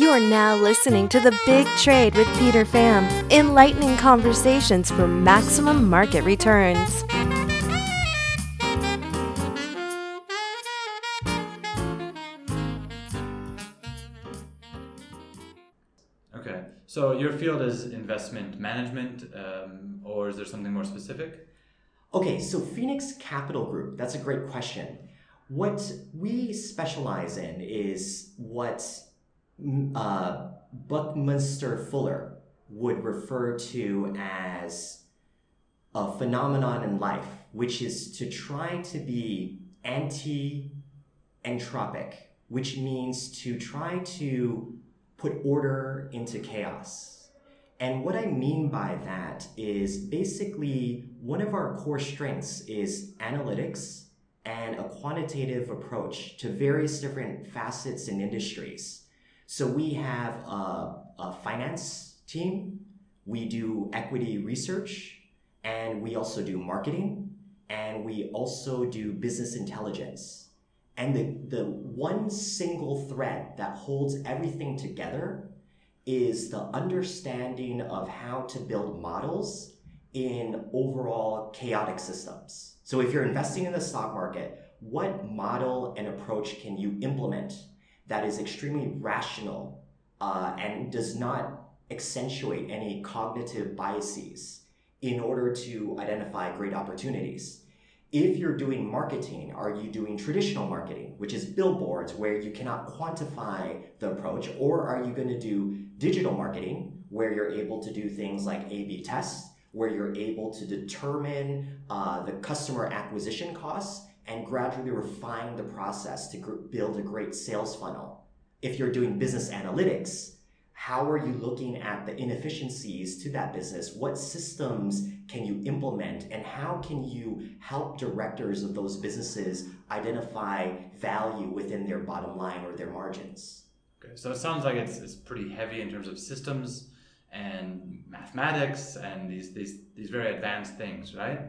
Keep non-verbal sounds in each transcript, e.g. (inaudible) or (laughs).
You are now listening to The Big Trade with Peter Pham, enlightening conversations for maximum market returns. Okay, so your field is investment management, um, or is there something more specific? Okay, so Phoenix Capital Group, that's a great question. What we specialize in is what uh, Buckminster Fuller would refer to as a phenomenon in life, which is to try to be anti entropic, which means to try to put order into chaos. And what I mean by that is basically one of our core strengths is analytics and a quantitative approach to various different facets and industries. So we have a, a finance team, we do equity research, and we also do marketing, and we also do business intelligence. And the, the one single thread that holds everything together is the understanding of how to build models in overall chaotic systems. So if you're investing in the stock market, what model and approach can you implement that is extremely rational uh, and does not accentuate any cognitive biases in order to identify great opportunities? If you're doing marketing, are you doing traditional marketing, which is billboards where you cannot quantify the approach, or are you going to do digital marketing where you're able to do things like A B tests, where you're able to determine uh, the customer acquisition costs and gradually refine the process to gr- build a great sales funnel? If you're doing business analytics, how are you looking at the inefficiencies to that business? What systems can you implement? And how can you help directors of those businesses identify value within their bottom line or their margins? Okay, so it sounds like it's, it's pretty heavy in terms of systems and mathematics and these, these, these very advanced things, right?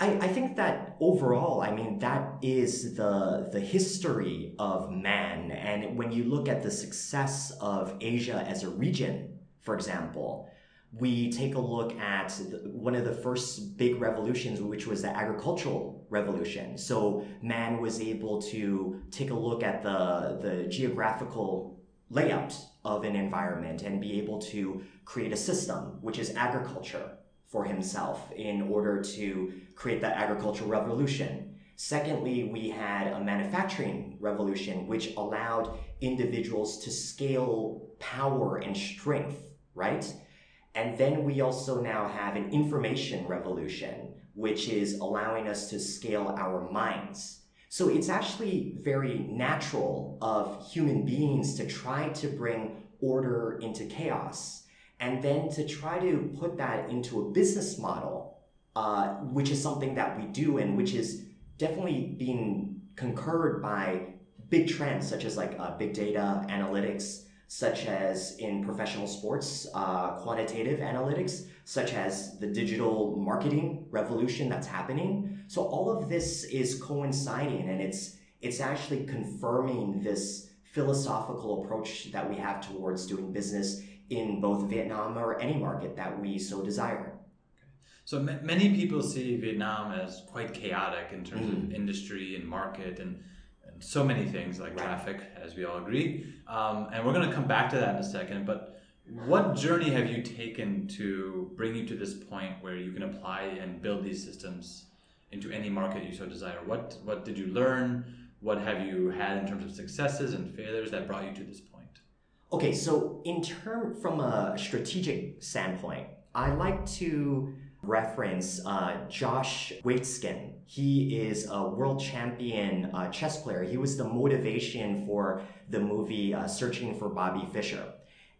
I, I think that overall, I mean, that is the, the history of man. And when you look at the success of Asia as a region, for example, we take a look at one of the first big revolutions, which was the agricultural revolution. So man was able to take a look at the, the geographical layout of an environment and be able to create a system, which is agriculture for himself in order to create that agricultural revolution. Secondly, we had a manufacturing revolution which allowed individuals to scale power and strength, right? And then we also now have an information revolution, which is allowing us to scale our minds. So it's actually very natural of human beings to try to bring order into chaos and then to try to put that into a business model, uh, which is something that we do and which is definitely being concurred by big trends such as like uh, big data analytics, such as in professional sports, uh, quantitative analytics, such as the digital marketing revolution that's happening. So all of this is coinciding and it's it's actually confirming this philosophical approach that we have towards doing business in both Vietnam or any market that we so desire. So m- many people see Vietnam as quite chaotic in terms Mhm. of industry and market and, and so many things like Right. traffic, as we all agree. Um, and we're going to come back to that in a second. But what journey have you taken to bring you to this point where you can apply and build these systems into any market you so desire? What what did you learn? What have you had in terms of successes and failures that brought you to this point? Okay, so in term from a strategic standpoint, I like to reference uh, Josh Waitzkin. He is a world champion uh, chess player. He was the motivation for the movie uh, Searching for Bobby Fischer.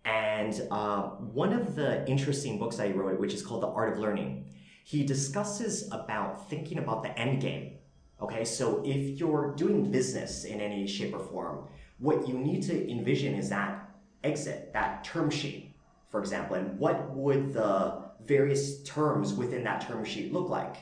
And uh, one of the interesting books I wrote, which is called The Art of Learning, he discusses about thinking about the end game. Okay, so if you're doing business in any shape or form, what you need to envision is that exit, that term sheet, for example, and what would the various terms within that term sheet look like?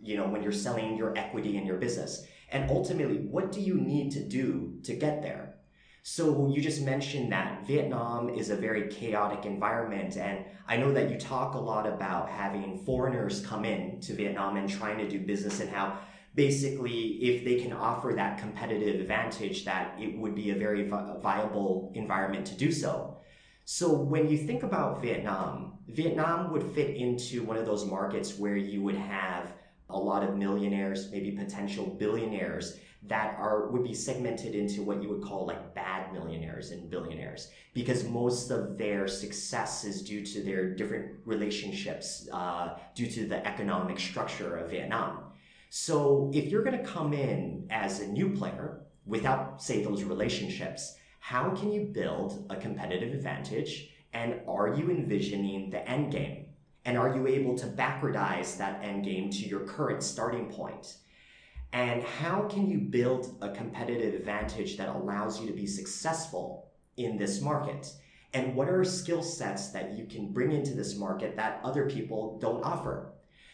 You know, when you're selling your equity in your business. And ultimately, what do you need to do to get there? So you just mentioned that Vietnam is a very chaotic environment, and I know that you talk a lot about having foreigners come in to Vietnam and trying to do business, and how basically if they can offer that competitive advantage, that it would be a very vi- viable environment to do so. So when you think about Vietnam, Vietnam would fit into one of those markets where you would have a lot of millionaires, maybe potential billionaires that are would be segmented into what you would call like bad millionaires and billionaires because most of their success is due to their different relationships uh, due to the economic structure of Vietnam. So if you're going to come in as a new player without say those relationships, how can you build a competitive advantage? And are you envisioning the end game? And are you able to backwardize that end game to your current starting point? And how can you build a competitive advantage that allows you to be successful in this market? And what are skill sets that you can bring into this market that other people don't offer?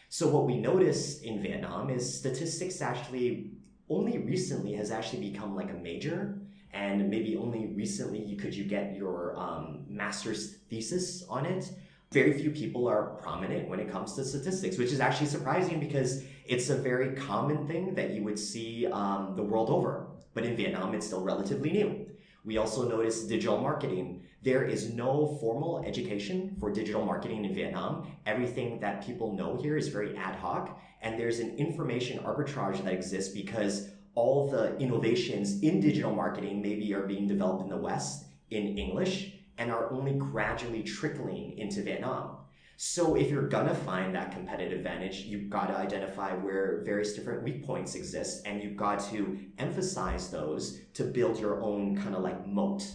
So what we notice in Vietnam is statistics actually only recently has actually become like a major and maybe only recently you could you get your um, master's thesis on it. Very few people are prominent when it comes to statistics which is actually surprising because it's a very common thing that you would see um, the world over. But in vietnam it's still relatively new. We also notice digital marketing there is no formal education for digital marketing in Vietnam. Everything that people know here is very ad hoc, and there's an information arbitrage that exists because all the innovations in digital marketing maybe are being developed in the West in English and are only gradually trickling into Vietnam. So if you're gonna find that competitive advantage, you've got to identify where various different weak points exist and you've got to emphasize those to build your own kind of like moat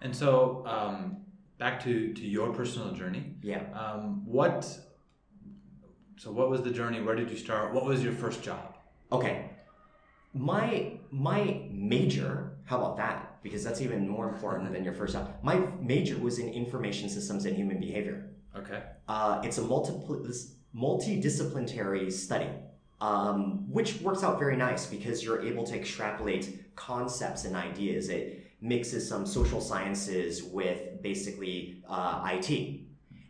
and so, um, back to, to your personal journey. Yeah. Um, what? So, what was the journey? Where did you start? What was your first job? Okay. My my major. How about that? Because that's even more important than your first job. My major was in information systems and human behavior. Okay. Uh, it's a multiple multidisciplinary study. Um, which works out very nice because you're able to extrapolate concepts and ideas. It mixes some social sciences with basically uh, IT.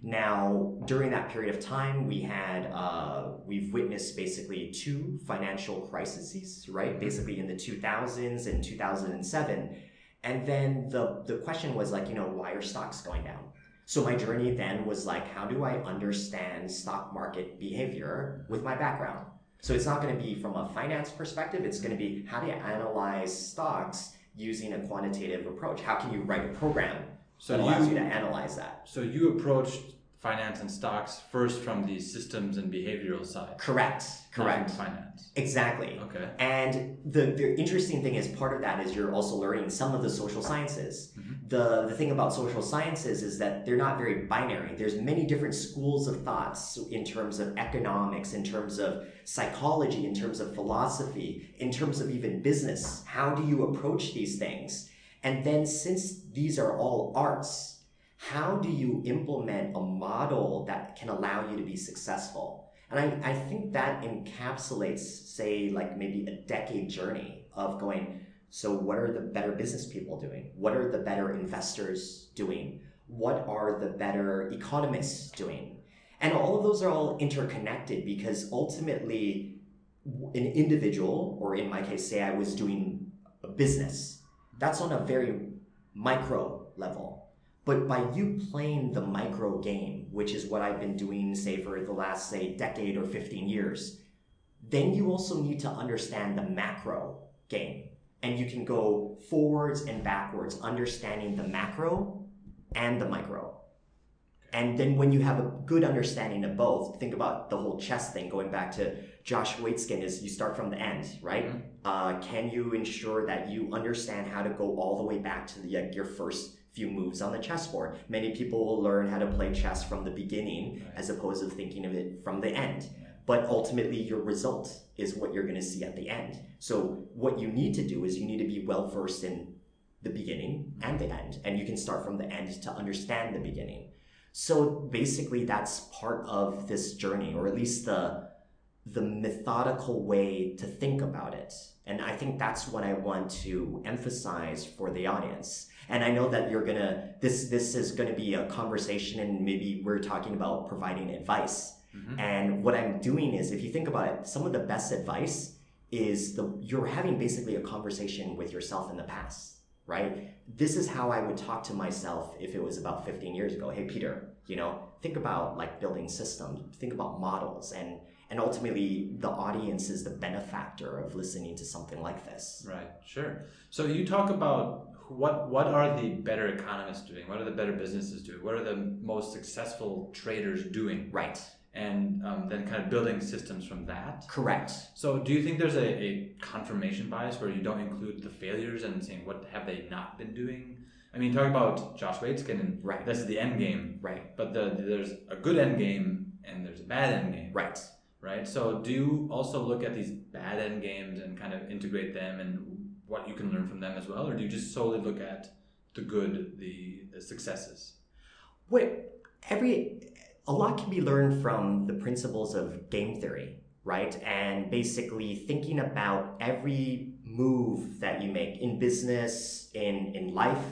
Now, during that period of time, we had uh, we've witnessed basically two financial crises, right? Mm-hmm. Basically in the 2000s and 2007, and then the the question was like, you know, why are stocks going down? So my journey then was like, how do I understand stock market behavior with my background? So it's not going to be from a finance perspective. It's going to be how do you analyze stocks using a quantitative approach? How can you write a program so that allows you, you to analyze that? So you approached finance and stocks first from the systems and behavioral side. Correct. Correct. finance. Exactly. Okay. And the, the interesting thing is part of that is you're also learning some of the social sciences. Mm-hmm. The the thing about social sciences is that they're not very binary. There's many different schools of thoughts in terms of economics, in terms of psychology, in terms of philosophy, in terms of even business. How do you approach these things? And then since these are all arts, how do you implement a model that can allow you to be successful? And I, I think that encapsulates, say, like maybe a decade journey of going, so what are the better business people doing? What are the better investors doing? What are the better economists doing? And all of those are all interconnected because ultimately, an individual, or in my case, say I was doing a business, that's on a very micro level. But by you playing the micro game, which is what I've been doing, say, for the last, say, decade or 15 years, then you also need to understand the macro game. And you can go forwards and backwards, understanding the macro and the micro. And then when you have a good understanding of both, think about the whole chess thing, going back to Josh Waitzkin, is you start from the end, right? Mm-hmm. Uh, can you ensure that you understand how to go all the way back to the, uh, your first few moves on the chessboard. Many people will learn how to play chess from the beginning right. as opposed to thinking of it from the end. But ultimately, your result is what you're going to see at the end. So, what you need to do is you need to be well versed in the beginning and the end, and you can start from the end to understand the beginning. So, basically, that's part of this journey, or at least the the methodical way to think about it. And I think that's what I want to emphasize for the audience. And I know that you're gonna this this is gonna be a conversation and maybe we're talking about providing advice. Mm-hmm. And what I'm doing is if you think about it, some of the best advice is the you're having basically a conversation with yourself in the past, right? This is how I would talk to myself if it was about 15 years ago. Hey Peter, you know, think about like building systems, think about models and and ultimately the audience is the benefactor of listening to something like this. Right, sure. So you talk about what what are the better economists doing? What are the better businesses doing? What are the most successful traders doing? Right. And um, then kind of building systems from that. Correct. So, do you think there's a, a confirmation bias where you don't include the failures and saying what have they not been doing? I mean, talk about Josh Waitzkin, and right. this is the end game. Right. But the, there's a good end game and there's a bad end game. Right right? So do you also look at these bad end games and kind of integrate them and what you can learn from them as well, or do you just solely look at the good, the, the successes? Wait, every a lot can be learned from the principles of game theory, right? And basically thinking about every move that you make in business, in in life,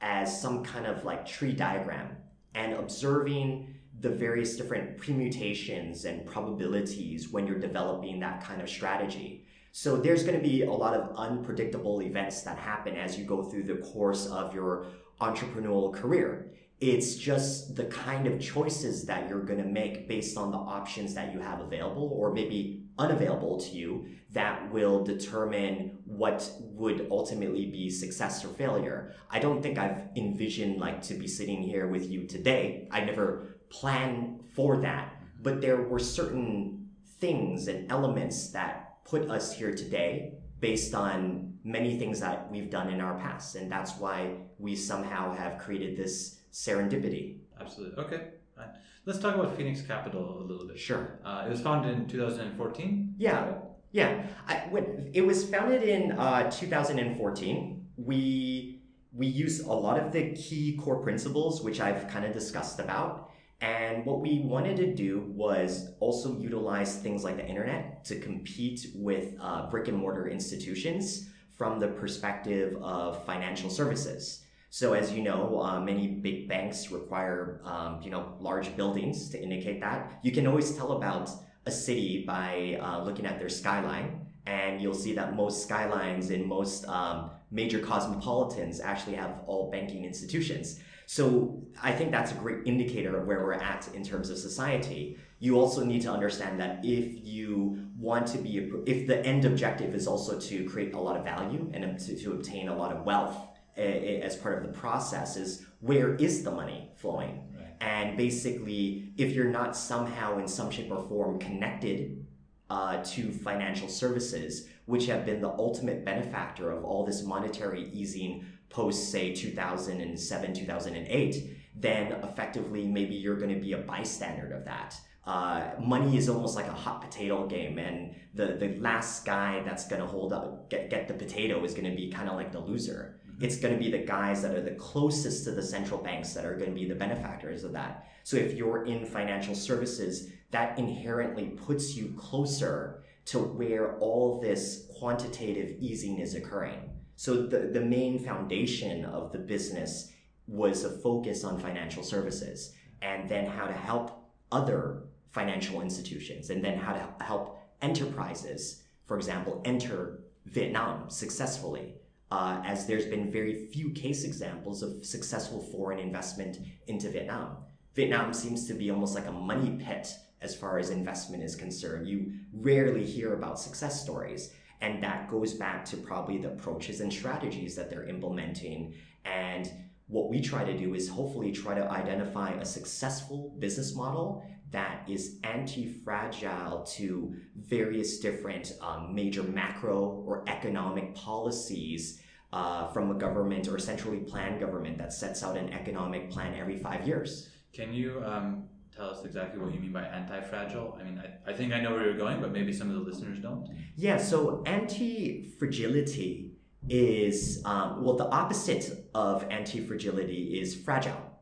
as some kind of like tree diagram, and observing the various different permutations and probabilities when you're developing that kind of strategy. So there's going to be a lot of unpredictable events that happen as you go through the course of your entrepreneurial career. It's just the kind of choices that you're going to make based on the options that you have available or maybe unavailable to you that will determine what would ultimately be success or failure. I don't think I've envisioned like to be sitting here with you today. I never plan for that. But there were certain things and elements that put us here today based on many things that we've done in our past. And that's why we somehow have created this serendipity. Absolutely. Okay. Right. Let's talk about Phoenix Capital a little bit. Sure. Uh, it was founded in 2014. Yeah. Yeah. I, when, it was founded in uh, 2014. We we use a lot of the key core principles, which I've kind of discussed about. And what we wanted to do was also utilize things like the internet to compete with uh, brick and mortar institutions from the perspective of financial services. So as you know, uh, many big banks require um, you know large buildings to indicate that. You can always tell about a city by uh, looking at their skyline, and you'll see that most skylines in most um, major cosmopolitans actually have all banking institutions. So I think that's a great indicator of where we're at in terms of society. You also need to understand that if you want to be, if the end objective is also to create a lot of value and to, to obtain a lot of wealth eh, eh, as part of the process, is where is the money flowing? Right. And basically, if you're not somehow in some shape or form connected uh, to financial services, which have been the ultimate benefactor of all this monetary easing post say 2007 2008 then effectively maybe you're going to be a bystander of that uh, money is almost like a hot potato game and the, the last guy that's going to hold up get, get the potato is going to be kind of like the loser. It's going to be the guys that are the closest to the central banks that are going to be the benefactors of that so if you're in financial services that inherently puts you closer to where all this quantitative easing is occurring so the, the main foundation of the business was a focus on financial services and then how to help other financial institutions and then how to help enterprises, for example, enter Vietnam successfully. Uh, as there's been very few case examples of successful foreign investment into Vietnam. Vietnam seems to be almost like a money pit as far as investment is concerned. You rarely hear about success stories. And that goes back to probably the approaches and strategies that they're implementing. And what we try to do is hopefully try to identify a successful business model that is anti-fragile to various different um, major macro or economic policies uh, from a government or a centrally planned government that sets out an economic plan every five years. Can you um, tell us exactly what you mean by anti-fragile? I mean, I, I think I know where you're going, but maybe some of the listeners don't. Yeah, so anti-fragility is, um, well, the opposite of anti-fragility is fragile.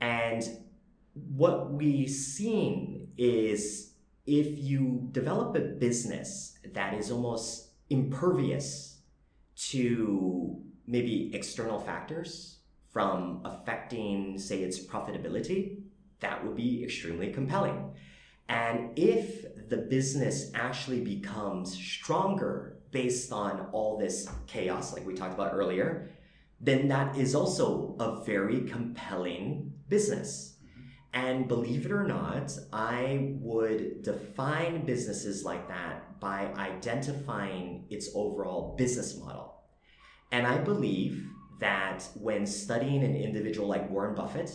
And what we've seen is if you develop a business that is almost impervious to maybe external factors from affecting, say, its profitability, that would be extremely compelling. And if the business actually becomes stronger based on all this chaos, like we talked about earlier, then that is also a very compelling business. Mm-hmm. And believe it or not, I would define businesses like that by identifying its overall business model. And I believe that when studying an individual like Warren Buffett,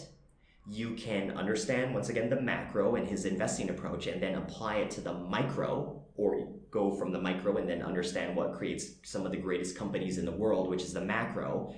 you can understand once again the macro and his investing approach and then apply it to the micro or go from the micro and then understand what creates some of the greatest companies in the world, which is the macro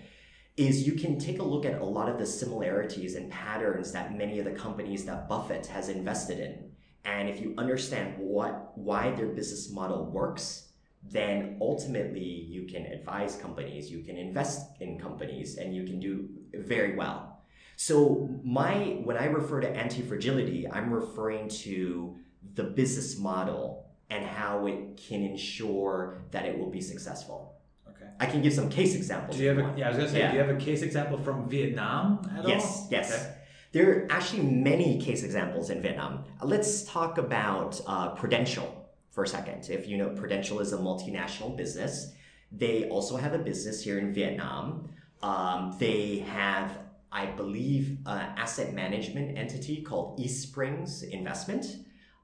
is you can take a look at a lot of the similarities and patterns that many of the companies that Buffett has invested in. And if you understand what why their business model works, then ultimately you can advise companies, you can invest in companies, and you can do very well. So my when I refer to anti-fragility, I'm referring to the business model and how it can ensure that it will be successful. Okay. I can give some case examples. Do you have a, yeah, I was gonna say, yeah. do you have a case example from Vietnam at yes, all? Yes, yes. Okay. There are actually many case examples in Vietnam. Let's talk about uh, Prudential for a second. If you know, Prudential is a multinational business. They also have a business here in Vietnam. Um, they have, I believe, an asset management entity called East Springs Investment,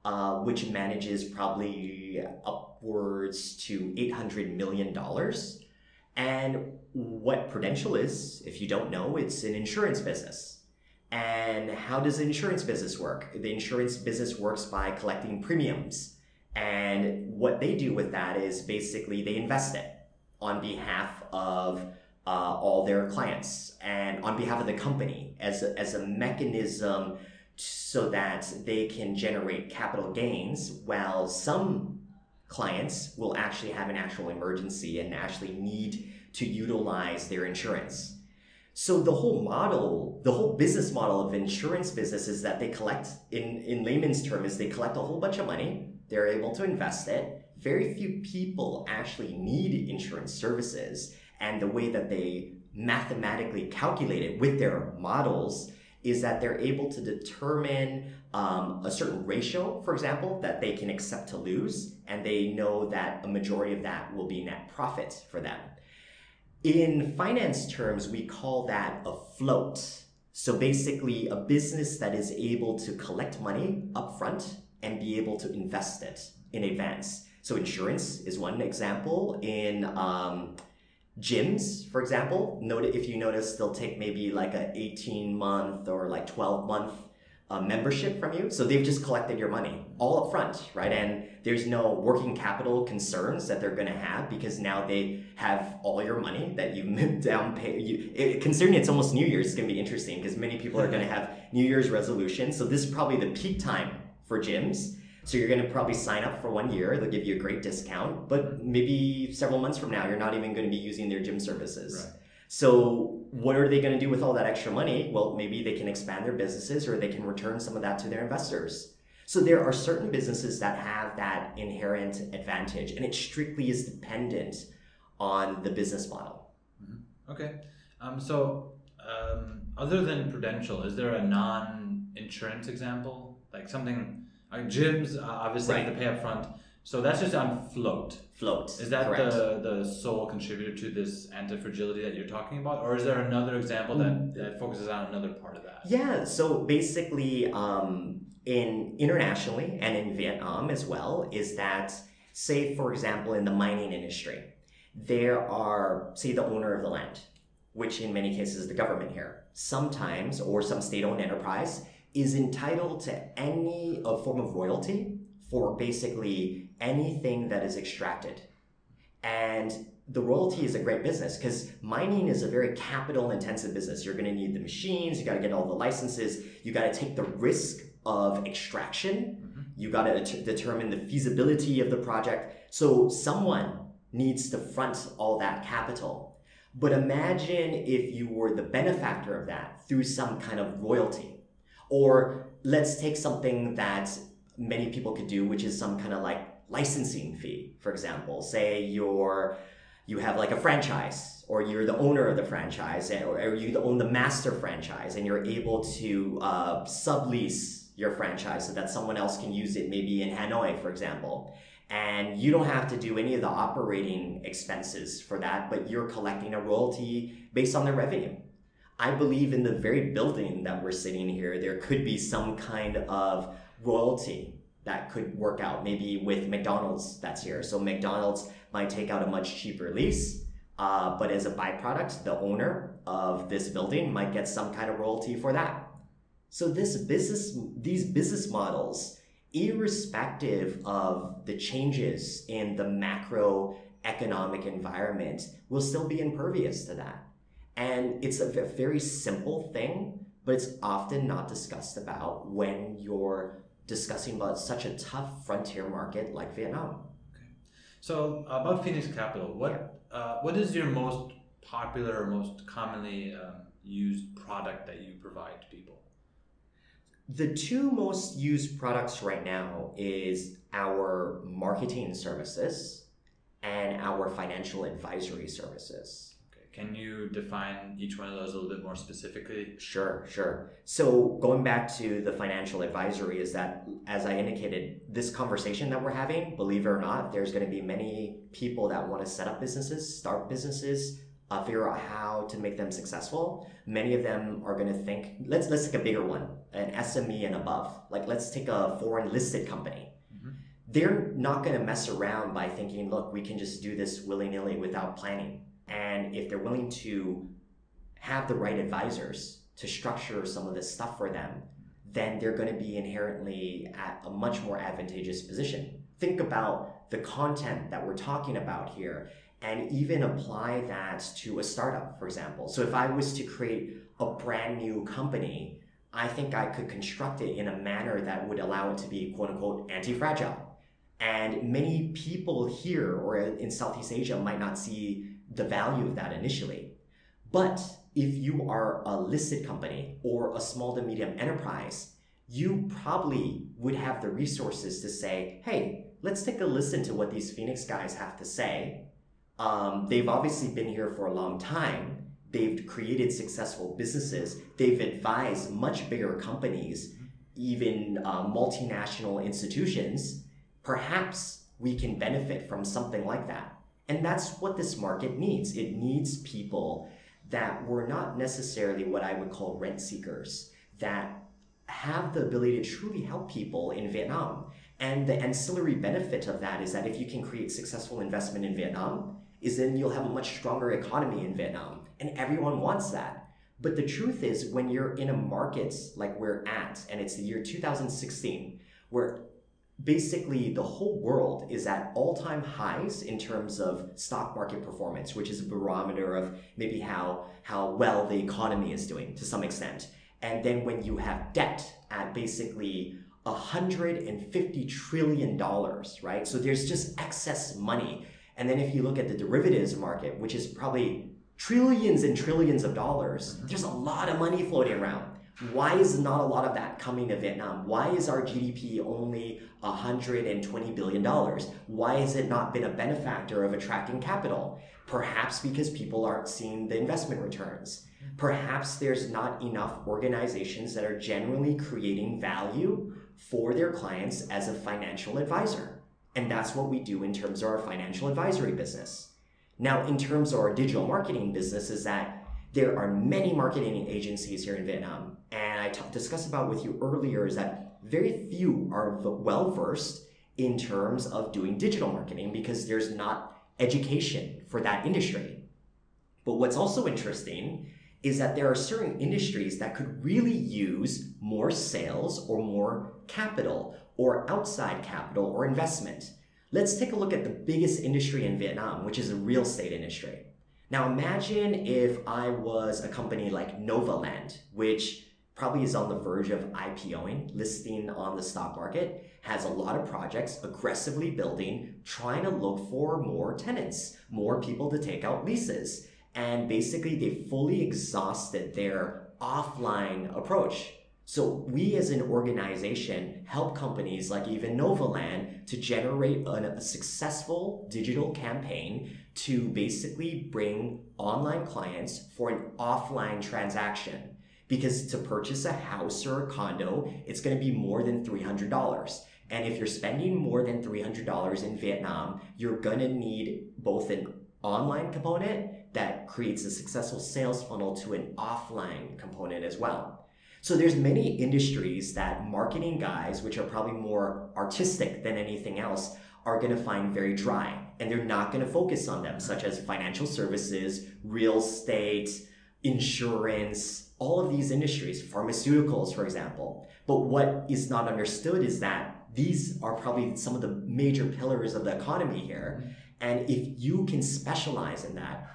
uh, which manages probably upwards to $800 million and what Prudential is, if you don't know, it's an insurance business. And how does the insurance business work? The insurance business works by collecting premiums. And what they do with that is basically they invest it on behalf of uh, all their clients and on behalf of the company as a, as a mechanism so that they can generate capital gains while some clients will actually have an actual emergency and actually need to utilize their insurance. So the whole model, the whole business model of insurance business is that they collect, in, in layman's term, is they collect a whole bunch of money, they're able to invest it. Very few people actually need insurance services. And the way that they mathematically calculate it with their models is that they're able to determine um, a certain ratio, for example, that they can accept to lose, and they know that a majority of that will be net profit for them. In finance terms, we call that a float. So basically, a business that is able to collect money upfront and be able to invest it in advance. So insurance is one example. In um, gyms, for example, note if you notice, they'll take maybe like a 18 month or like 12 month uh, membership from you. So they've just collected your money all up front, right? And there's no working capital concerns that they're going to have because now they have all your money that you (laughs) down pay. You, it, considering it's almost New Year's, it's going to be interesting because many people are going (laughs) to have New Year's resolutions. So this is probably the peak time for gyms. So you're going to probably sign up for one year. They'll give you a great discount, but maybe several months from now, you're not even going to be using their gym services. Right. So what are they going to do with all that extra money? Well, maybe they can expand their businesses or they can return some of that to their investors. So there are certain businesses that have that inherent advantage, and it strictly is dependent on the business model. Mm-hmm. Okay. Um, so um, other than Prudential, is there a non-insurance example, like something like gyms? Uh, obviously, right. have to pay up front. So that's just on float. Float. Is that the the sole contributor to this anti-fragility that you're talking about, or is there another example that, mm. that focuses on another part of that? Yeah. So basically, um, in internationally and in Vietnam as well, is that say for example in the mining industry, there are say the owner of the land, which in many cases is the government here, sometimes or some state-owned enterprise is entitled to any uh, form of royalty for basically anything that is extracted. And the royalty is a great business because mining is a very capital intensive business. You're going to need the machines, you got to get all the licenses, you got to take the risk of extraction, mm-hmm. you got to det- determine the feasibility of the project. So someone needs to front all that capital. But imagine if you were the benefactor of that through some kind of royalty. Or let's take something that many people could do, which is some kind of like licensing fee. For example, say you're you have like a franchise or you're the owner of the franchise or you own the master franchise and you're able to uh, sublease your franchise so that someone else can use it maybe in hanoi for example and you don't have to do any of the operating expenses for that but you're collecting a royalty based on their revenue i believe in the very building that we're sitting here there could be some kind of royalty that could work out maybe with mcdonald's that's here so mcdonald's might take out a much cheaper lease uh, but as a byproduct, the owner of this building might get some kind of royalty for that. So this business, these business models, irrespective of the changes in the macroeconomic environment, will still be impervious to that. And it's a very simple thing, but it's often not discussed about when you're discussing about such a tough frontier market like Vietnam. Okay. So about Phoenix Capital, what uh, what is your most popular or most commonly um, used product that you provide to people? The two most used products right now is our marketing services and our financial advisory services. Can you define each one of those a little bit more specifically? Sure, sure. So going back to the financial advisory is that, as I indicated, this conversation that we're having, believe it or not, there's going to be many people that want to set up businesses, start businesses, uh, figure out how to make them successful. Many of them are going to think, let's let's take a bigger one, an SME and above. Like let's take a foreign listed company. Mm-hmm. They're not going to mess around by thinking, look, we can just do this willy nilly without planning and if they're willing to have the right advisors to structure some of this stuff for them, then they're going to be inherently at a much more advantageous position. Think about the content that we're talking about here and even apply that to a startup, for example. So if I was to create a brand new company, I think I could construct it in a manner that would allow it to be quote unquote anti fragile. And many people here or in Southeast Asia might not see the value of that initially. But if you are a listed company or a small to medium enterprise, you probably would have the resources to say, hey, let's take a listen to what these Phoenix guys have to say. Um, they've obviously been here for a long time. They've created successful businesses. They've advised much bigger companies, even uh, multinational institutions. Perhaps we can benefit from something like that. And that's what this market needs. It needs people that were not necessarily what I would call rent seekers, that have the ability to truly help people in Vietnam. And the ancillary benefit of that is that if you can create successful investment in Vietnam, is then you'll have a much stronger economy in Vietnam. And everyone wants that. But the truth is, when you're in a market like we're at, and it's the year 2016, where basically the whole world is at all-time highs in terms of stock market performance which is a barometer of maybe how how well the economy is doing to some extent. And then when you have debt at basically 150 trillion dollars right? So there's just excess money. And then if you look at the derivatives market which is probably trillions and trillions of dollars mm-hmm. there's a lot of money floating around why is not a lot of that coming to Vietnam? Why is our GDP only $120 billion? Why has it not been a benefactor of attracting capital? Perhaps because people aren't seeing the investment returns. Perhaps there's not enough organizations that are generally creating value for their clients as a financial advisor. And that's what we do in terms of our financial advisory business. Now, in terms of our digital marketing business, is that there are many marketing agencies here in Vietnam and I t- discussed about with you earlier is that very few are well versed in terms of doing digital marketing because there's not education for that industry. But what's also interesting is that there are certain industries that could really use more sales or more capital or outside capital or investment. Let's take a look at the biggest industry in Vietnam, which is the real estate industry. Now imagine if I was a company like Novaland, which probably is on the verge of IPOing, listing on the stock market, has a lot of projects, aggressively building, trying to look for more tenants, more people to take out leases. And basically, they fully exhausted their offline approach. So we as an organization help companies like even Novaland to generate a successful digital campaign to basically bring online clients for an offline transaction. Because to purchase a house or a condo, it's going to be more than $300. And if you're spending more than $300 in Vietnam, you're going to need both an online component that creates a successful sales funnel to an offline component as well. So there's many industries that marketing guys, which are probably more artistic than anything else, are going to find very dry and they're not going to focus on them, such as financial services, real estate, insurance, all of these industries, pharmaceuticals, for example. But what is not understood is that these are probably some of the major pillars of the economy here. Mm-hmm. And if you can specialize in that,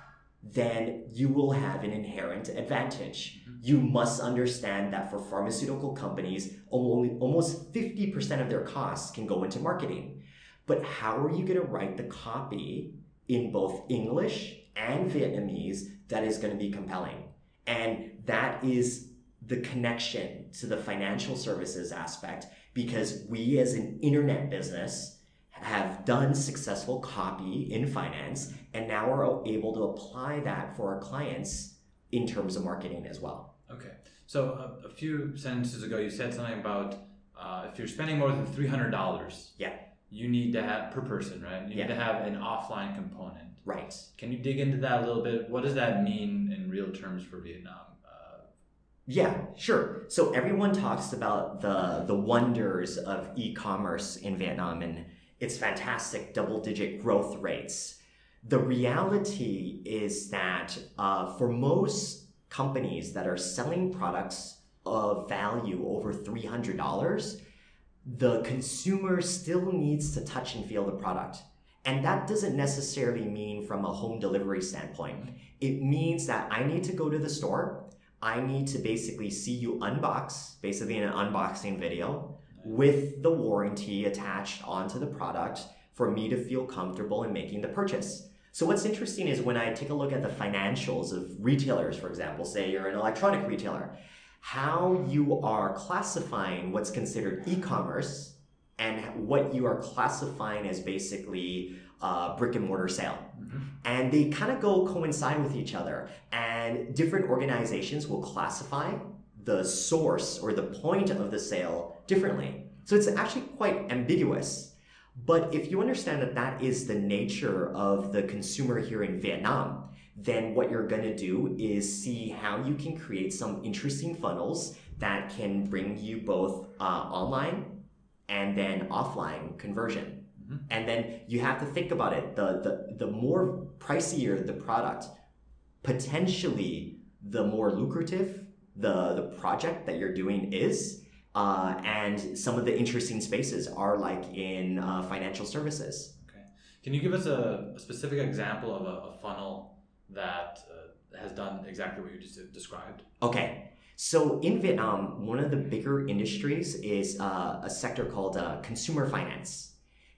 then you will have an inherent advantage. Mm-hmm. You must understand that for pharmaceutical companies, almost 50% of their costs can go into marketing. But how are you going to write the copy in both English and Vietnamese that is going to be compelling? And that is the connection to the financial services aspect because we as an internet business have done successful copy in finance and now are able to apply that for our clients in terms of marketing as well. Okay. So a, a few sentences ago, you said something about uh, if you're spending more than $300. Yeah. You need to have per person, right? You yeah. need to have an offline component. Right. Can you dig into that a little bit? What does that mean in real terms for Vietnam? Yeah, sure. So everyone talks about the the wonders of e-commerce in Vietnam and its fantastic double-digit growth rates. The reality is that uh, for most companies that are selling products of value over three hundred dollars, the consumer still needs to touch and feel the product. And that doesn't necessarily mean from a home delivery standpoint. It means that I need to go to the store I need to basically see you unbox, basically in an unboxing video, with the warranty attached onto the product for me to feel comfortable in making the purchase. So what's interesting is when I take a look at the financials of retailers, for example, say you're an electronic retailer, how you are classifying what's considered e-commerce and what you are classifying as basically uh, brick and mortar sale. Mm-hmm. And they kind of go coincide with each other. And different organizations will classify the source or the point of the sale differently. So it's actually quite ambiguous. But if you understand that that is the nature of the consumer here in Vietnam, then what you're going to do is see how you can create some interesting funnels that can bring you both uh, online and then offline conversion. Mm-hmm. And then you have to think about it. The, the, the more pricier the product, potentially the more lucrative the, the project that you're doing is. Uh, and some of the interesting spaces are like in uh, financial services. Okay. Can you give us a, a specific example of a, a funnel that uh, has done exactly what you just described? Okay. So in Vietnam, one of the bigger industries is uh, a sector called uh, consumer finance.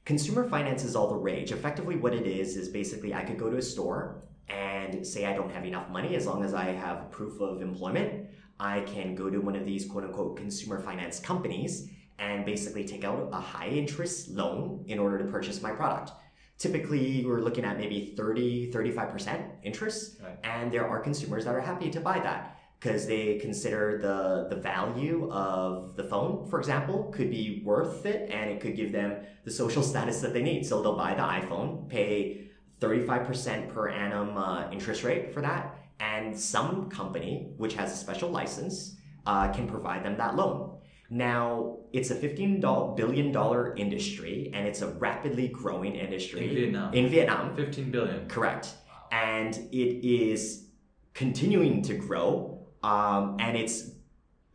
Consumer finance is all the rage. Effectively, what it is is basically I could go to a store and say I don't have enough money as long as I have proof of employment. I can go to one of these quote unquote consumer finance companies and basically take out a high interest loan in order to purchase my product. Typically, we're looking at maybe 30, 35% interest, right. and there are consumers that are happy to buy that because they consider the the value of the phone, for example, could be worth it and it could give them the social (laughs) status that they need. So they'll buy the iPhone, pay 35% per annum uh, interest rate for that, and some company which has a special license uh, can provide them that loan. Now, it's a $15 billion industry and it's a rapidly growing industry in Vietnam. In Vietnam. 15 billion. Correct. Wow. And it is continuing to grow um, and it's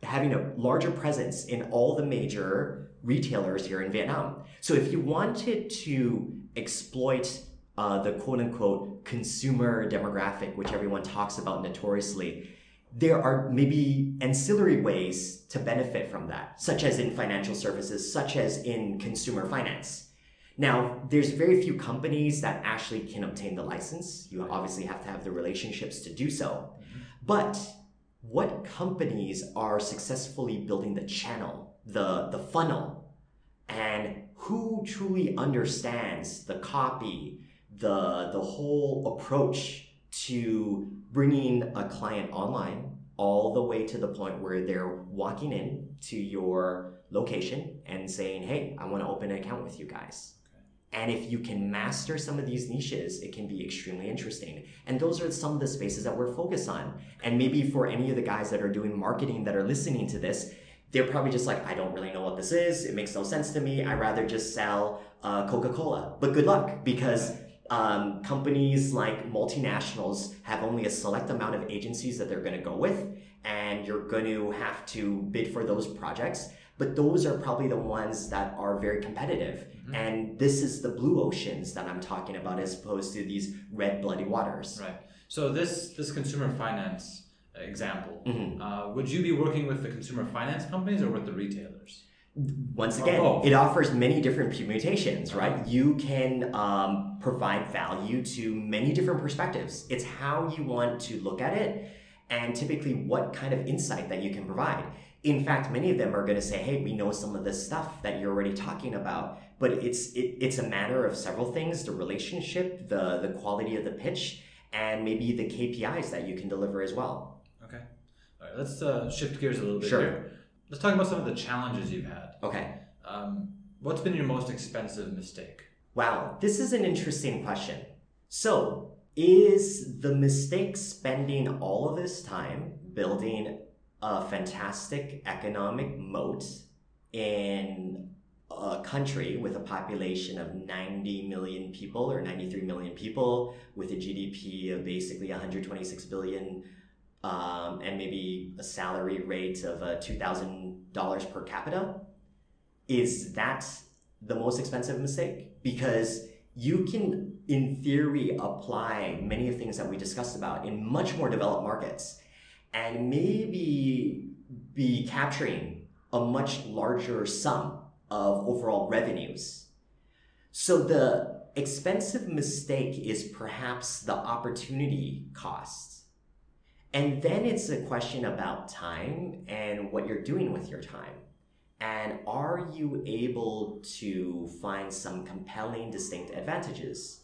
having a larger presence in all the major retailers here in Vietnam. So if you wanted to exploit uh, the quote unquote consumer demographic, which everyone talks about notoriously, there are maybe ancillary ways to benefit from that, such as in financial services, such as in consumer finance. Now, there's very few companies that actually can obtain the license. You obviously have to have the relationships to do so. Mm-hmm. But what companies are successfully building the channel, the, the funnel, and who truly understands the copy, the, the whole approach to bringing a client online all the way to the point where they're walking in to your location and saying, Hey, I want to open an account with you guys. And if you can master some of these niches, it can be extremely interesting. And those are some of the spaces that we're focused on. And maybe for any of the guys that are doing marketing that are listening to this, they're probably just like, I don't really know what this is. It makes no sense to me. I'd rather just sell uh, Coca Cola. But good luck because um, companies like multinationals have only a select amount of agencies that they're going to go with, and you're going to have to bid for those projects. But those are probably the ones that are very competitive. Mm-hmm. And this is the blue oceans that I'm talking about as opposed to these red bloody waters. Right. So this this consumer finance example, mm-hmm. uh, would you be working with the consumer finance companies or with the retailers? Once again, it offers many different permutations, right? Uh-huh. You can um, provide value to many different perspectives. It's how you want to look at it and typically what kind of insight that you can provide. In fact, many of them are going to say, "Hey, we know some of the stuff that you're already talking about." But it's it, it's a matter of several things: the relationship, the the quality of the pitch, and maybe the KPIs that you can deliver as well. Okay, all right. Let's uh, shift gears a little bit sure. here. Let's talk about some of the challenges you've had. Okay. Um, what's been your most expensive mistake? Wow, this is an interesting question. So, is the mistake spending all of this time building a fantastic economic moat in a country with a population of 90 million people or 93 million people with a GDP of basically 126 billion um, and maybe a salary rate of uh, $2,000 per capita, is that the most expensive mistake? Because you can, in theory, apply many of things that we discussed about in much more developed markets and maybe be capturing a much larger sum of overall revenues. So the expensive mistake is perhaps the opportunity cost and then it's a question about time and what you're doing with your time. And are you able to find some compelling, distinct advantages?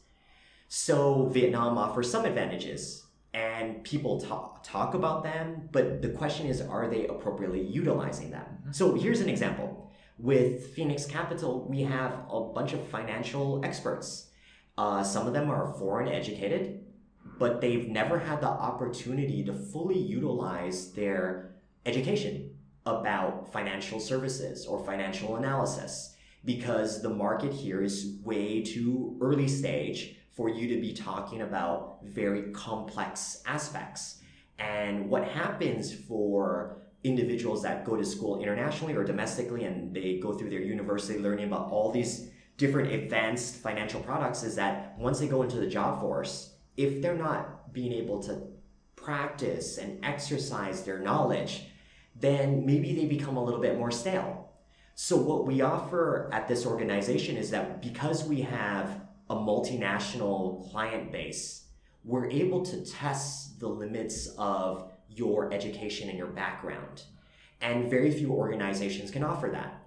So, Vietnam offers some advantages, and people talk, talk about them, but the question is, are they appropriately utilizing them? Mm-hmm. So, here's an example. With Phoenix Capital, we have a bunch of financial experts. Uh, some of them are foreign educated, but they've never had the opportunity to fully utilize their education about financial services or financial analysis because the market here is way too early stage for you to be talking about very complex aspects. And what happens for individuals that go to school internationally or domestically and they go through their university learning about all these different advanced financial products is that once they go into the job force, if they're not being able to practice and exercise their knowledge, then maybe they become a little bit more stale. So, what we offer at this organization is that because we have a multinational client base, we're able to test the limits of your education and your background. And very few organizations can offer that.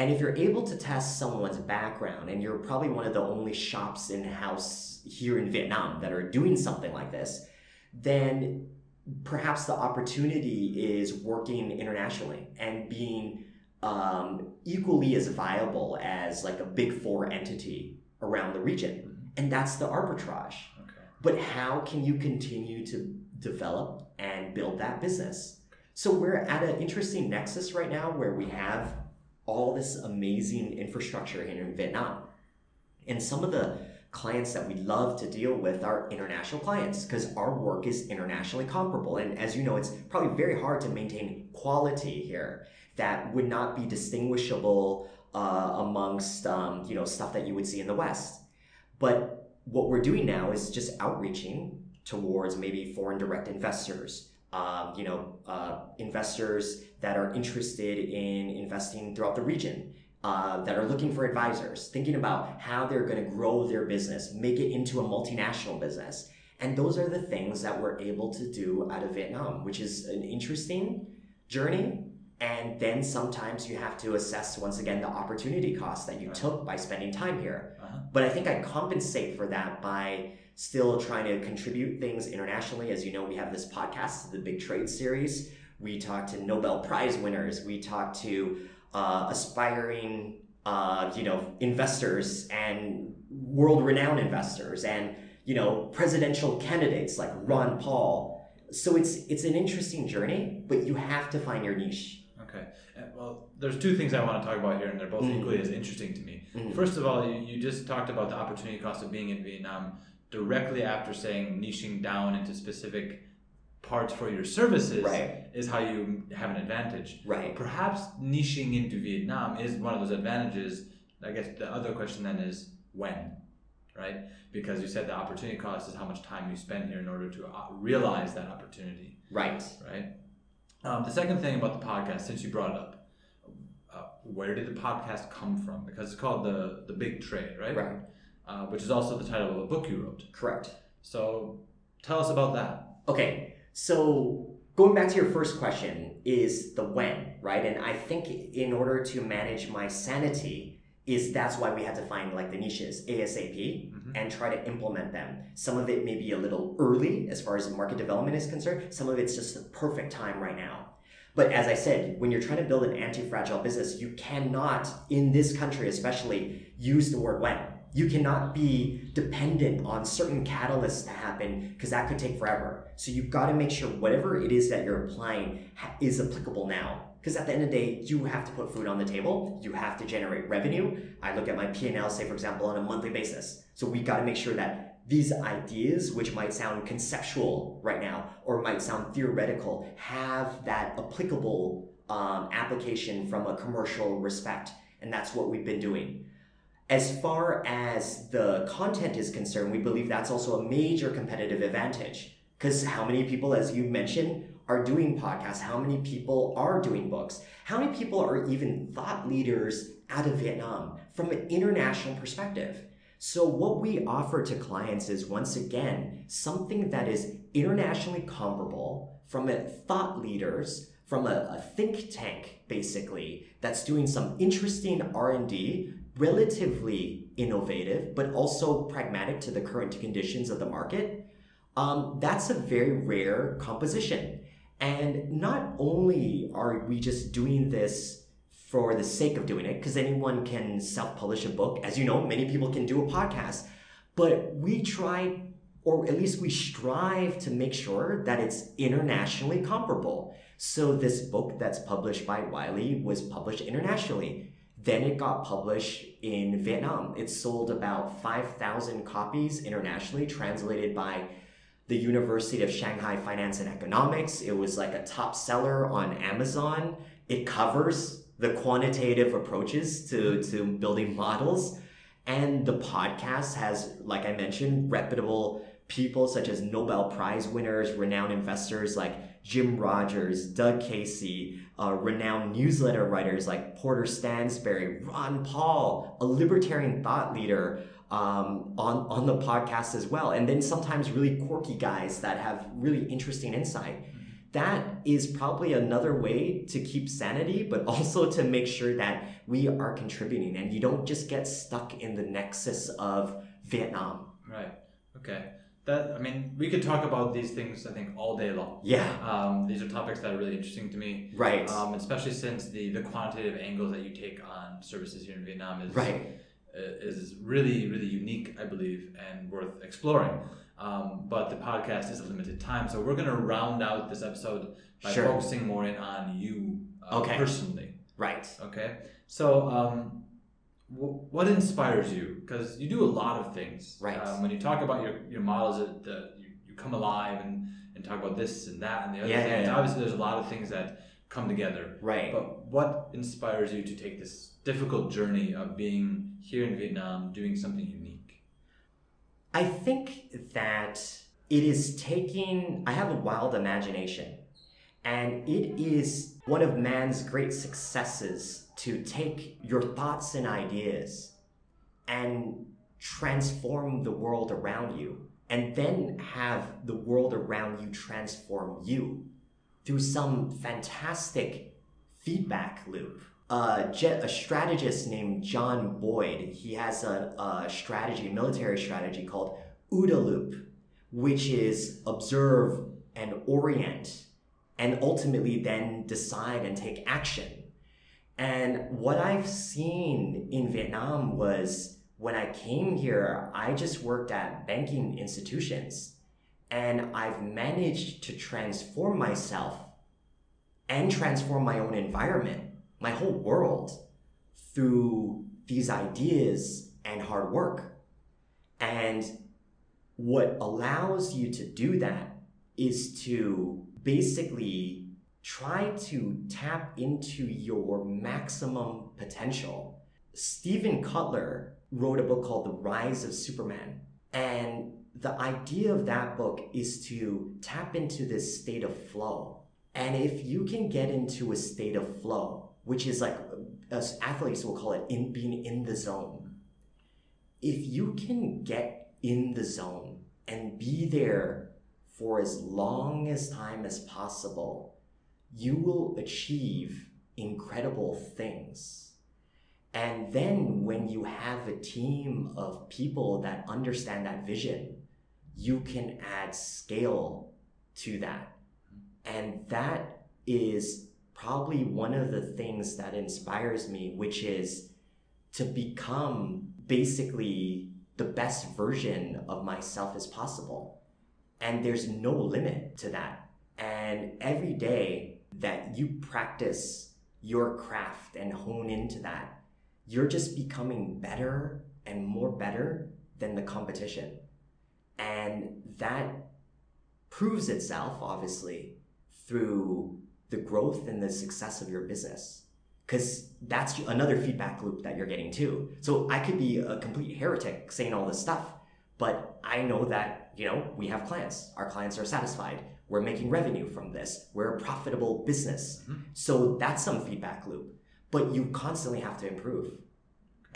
And if you're able to test someone's background, and you're probably one of the only shops in house here in Vietnam that are doing something like this, then perhaps the opportunity is working internationally and being um, equally as viable as like a big four entity around the region. Mm-hmm. And that's the arbitrage. Okay. But how can you continue to develop and build that business? So we're at an interesting nexus right now where we have all this amazing infrastructure here in Vietnam. And some of the clients that we love to deal with are international clients because our work is internationally comparable. And as you know, it's probably very hard to maintain quality here that would not be distinguishable uh, amongst um, you know stuff that you would see in the West. But what we're doing now is just outreaching towards maybe foreign direct investors, um, you know, uh, investors that are interested in investing throughout the region, uh, that are looking for advisors, thinking about how they're going to grow their business, make it into a multinational business. And those are the things that we're able to do out of Vietnam, which is an interesting journey. And then sometimes you have to assess once again the opportunity cost that you Right. took by spending time here. Uh-huh. But I think I compensate for that by still trying to contribute things internationally. As you know, we have this podcast, the Big Trade Series. We talk to Nobel Prize winners. We talk to uh, aspiring, uh, you know, investors and world-renowned investors, and you know, presidential candidates like Ron Paul. So it's it's an interesting journey, but you have to find your niche. Okay. Well, there's two things I want to talk about here, and they're both Mhm. equally as interesting to me. Mhm. First of all, you, you just talked about the opportunity cost of being in Vietnam directly after saying niching down into specific parts for your services Right. is how you have an advantage. Right. Perhaps niching into Vietnam is one of those advantages. I guess the other question then is when, right? Because you said the opportunity cost is how much time you spend here in order to uh, realize that opportunity Right. right? Um, the second thing about the podcast, since you brought it up, uh, where did the podcast come from? Because it's called the the Big Trade, right? Right. Uh, which is also the title of a book you wrote. Correct. So tell us about that. Okay, so going back to your first question is the when, right? And I think in order to manage my sanity is that's why we had to find like the niches ASAP Mhm. and try to implement them. Some of it may be a little early as far as market development is concerned. Some of it's just the perfect time right now. But as I said, when you're trying to build an anti-fragile business, you cannot, in this country especially, use the word when. You cannot be dependent on certain catalysts to happen because that could take forever. So you've got to make sure whatever it is that you're applying is applicable now. Because at the end of the day, you have to put food on the table. You have to generate revenue. I look at my P&L, say for example, on a monthly basis. So we got to make sure that these ideas, which might sound conceptual right now or might sound theoretical, have that applicable um, application from a commercial respect. And that's what we've been doing. As far as the content is concerned, we believe that's also a major competitive advantage. Because how many people, as you mentioned, are doing podcasts? How many people are doing books? How many people are even thought leaders out of Vietnam from an international perspective? So, what we offer to clients is once again something that is internationally comparable from a thought leaders, from a, a think tank, basically, that's doing some interesting R&D relatively innovative, but also pragmatic to the current conditions of the market, um, that's a very rare composition. And not only are we just doing this for the sake of doing it, because anyone can self publish a book, as you know, many people can do a podcast, but we try, or at least we strive to make sure that it's internationally comparable. So this book that's published by Wiley was published internationally. Then it got published in Vietnam. It sold about 5,000 copies internationally, translated by the University of Shanghai Finance and Economics. It was like a top seller on Amazon. It covers the quantitative approaches to, to building models. And the podcast has, like I mentioned, reputable people such as Nobel Prize winners, renowned investors like Jim Rogers, Doug Casey, uh, renowned newsletter writers like Porter Stansberry, Ron Paul, a libertarian thought leader um, on, on the podcast as well. And then sometimes really quirky guys that have really interesting insight. That is probably another way to keep sanity, but also to make sure that we are contributing and you don't just get stuck in the nexus of Vietnam. Right. Okay. That I mean, we could talk about these things. I think all day long. Yeah, Um, these are topics that are really interesting to me, right. um, especially since the the quantitative angles that you take on services here in Vietnam is right. uh, is really really unique, I believe, and worth exploring. Um, but the podcast is a limited time, so we're gonna round out this episode by Sure. focusing more in on you uh, Okay. personally. Right. Okay, so um, what inspires you? Because you do a lot of things. Right. Um, when you talk about your, your models, that the, you, you come alive and, and talk about this and that and the other Yeah, things. yeah, yeah. Obviously, there's a lot of things that come together. Right. But what inspires you to take this difficult journey of being here in Vietnam, doing something unique? I think that it is taking, I have a wild imagination, and it is one of man's great successes to take your thoughts and ideas and transform the world around you and then have the world around you transform you through some fantastic feedback loop. Uh, a strategist named John Boyd, he has a, a strategy, military strategy called OODA loop, which is observe and orient and ultimately then decide and take action. And what I've seen in Vietnam was when I came here, I just worked at banking institutions and I've managed to transform myself and transform my own environment, my whole world through these ideas and hard work. And what allows you to do that is to basically try to tap into your maximum potential. Steven Kotler wrote a book called The Rise of Superman. And the idea of that book is to tap into this state of flow. And if you can get into a state of flow, which is like, uh, as athletes will call it, in being in the zone. If you can get in the zone and be there for as long as time as possible, you will achieve incredible things. And then when you have a team of people that understand that vision, you can add scale to that. And that is probably one of the things that inspires me, which is to become basically the best version of myself as possible. And there's no limit to that. And every day that you practice your craft and hone into that, you're just becoming better and more better than the competition. And that proves itself, obviously, through the growth and the success of your business. Because that's another feedback loop that you're getting too. So I could be a complete heretic saying all this stuff, but I know that, you know, we have clients. Our clients are satisfied. We're making revenue from this. We're a profitable business. Mm-hmm. So that's some feedback loop. But you constantly have to improve.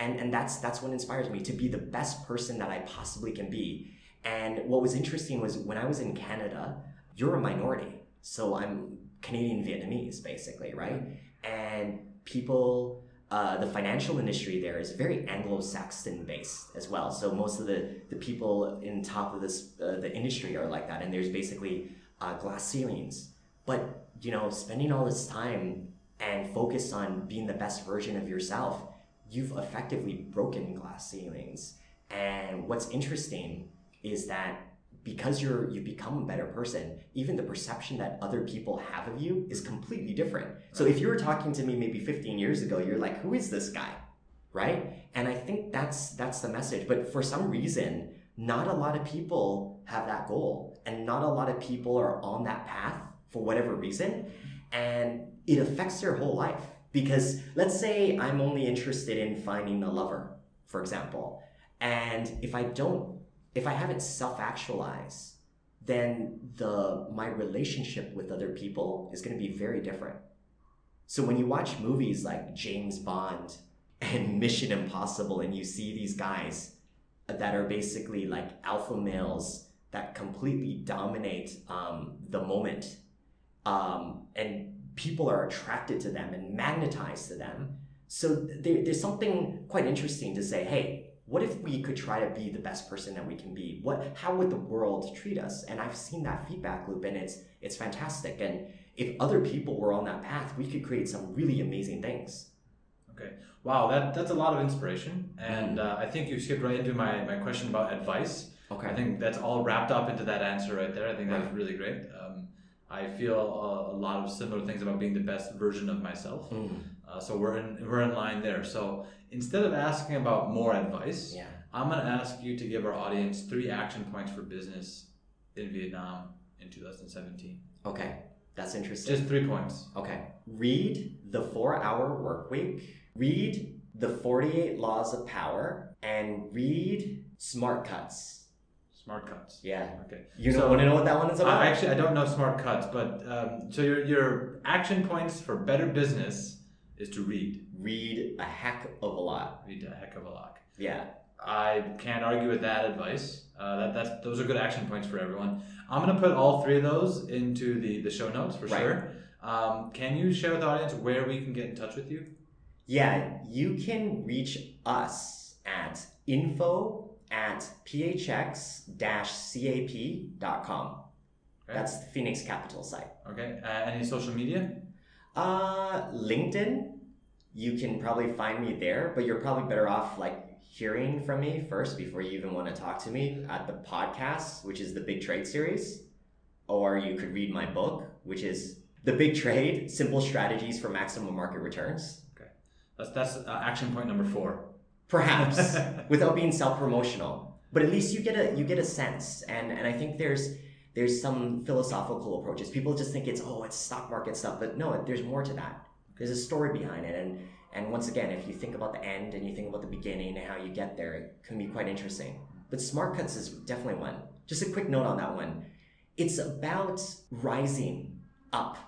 And, and that's that's what inspires me to be the best person that I possibly can be. And what was interesting was when I was in Canada, you're a minority. So I'm Canadian Vietnamese, basically, right? And people, uh, the financial industry there is very Anglo-Saxon based as well. So most of the, the people in top of this uh, the industry are like that. And there's basically uh, glass ceilings. But you know, spending all this time and focus on being the best version of yourself, you've effectively broken glass ceilings. And what's interesting is that because you're you've become a better person, even the perception that other people have of you is completely different. So if you were talking to me maybe 15 years ago, you're like, who is this guy? Right? And I think that's that's the message. But for some reason, not a lot of people have that goal and not a lot of people are on that path for whatever reason and it affects their whole life. Because let's say i'm only interested in finding a lover for example and if i don't if i haven't self-actualized then the my relationship with other people is going to be very different. So when you watch movies like james bond and (laughs) mission impossible and you see these guys that are basically like alpha males that completely dominate um, the moment. Um, and people are attracted to them and magnetized to them. So there, there's something quite interesting to say, hey, what if we could try to be the best person that we can be? What, how would the world treat us? And I've seen that feedback loop, and it's it's fantastic. And if other people were on that path, we could create some really amazing things. Okay. Wow, that, that's a lot of inspiration. And uh, I think you skipped right into my, my question about advice. Okay. I think that's all wrapped up into that answer right there. I think that's really great. Um, I feel a, a, lot of similar things about being the best version of myself. Mm. Uh, so we're in we're in line there. So instead of asking about more advice, yeah. I'm going to ask you to give our audience three action points for business in Vietnam in 2017. Okay, that's interesting. Just three points. Okay, read the Four Hour Work Week read the 48 Laws of Power and read Smart Cuts. Smart Cuts. Yeah. Okay. You so, want to know what that one is about? I actually, I don't know Smart Cuts, but um, so your your action points for better business is to read. Read a heck of a lot. Read a heck of a lot. Yeah. I can't argue with that advice. Uh, that, that's those are good action points for everyone. I'm gonna put all three of those into the, the show notes for Right. sure. Um, can you share with the audience where we can get in touch with you? Yeah, you can reach us at info at phx-cap.com. Okay. That's the Phoenix Capital site. Okay. Uh, any social media? Uh, LinkedIn, you can probably find me there, but you're probably better off like hearing from me first before you even want to talk to me at the podcast, which is the Big Trade series. Or you could read my book, which is The Big Trade Simple Strategies for Maximum Market Returns. Okay, that's that's uh, action point number four. Perhaps (laughs) without being self-promotional, but at least you get a you get a sense, and and I think there's there's some philosophical approaches. People just think it's oh it's stock market stuff, but no, there's more to that. There's a story behind it, and and once again, if you think about the end and you think about the beginning and how you get there, it can be quite interesting. But smart cuts is definitely one. Just a quick note on that one. It's about rising up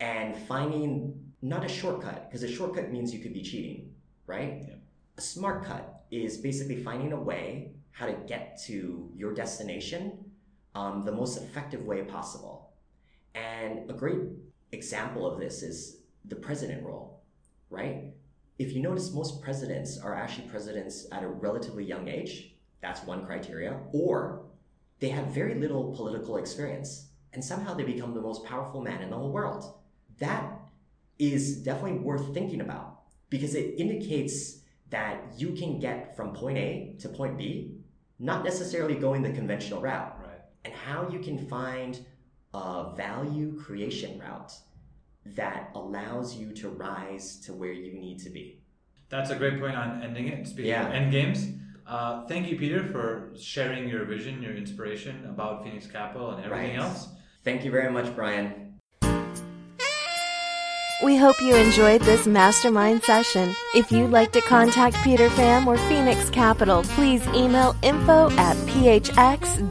and finding not a shortcut, because a shortcut means you could be cheating, right? Yeah. Smart cut is basically finding a way how to get to your destination um, the most effective way possible. And a great example of this is the president role, right? If you notice, most presidents are actually presidents at a relatively young age. That's one criteria. Or they have very little political experience and somehow they become the most powerful man in the whole world. That is definitely worth thinking about because it indicates that you can get from point A to point B, not necessarily going the conventional route, Right. and how you can find a value creation route that allows you to rise to where you need to be. That's a great point on ending it. Speaking Yeah. of end games, uh, thank you, Peter, for sharing your vision, your inspiration about Phoenix Capital and everything Right. else. Thank you very much, Brian. We hope you enjoyed this mastermind session. If you'd like to contact Peter Pham or Phoenix Capital, please email info at phx-cap.com.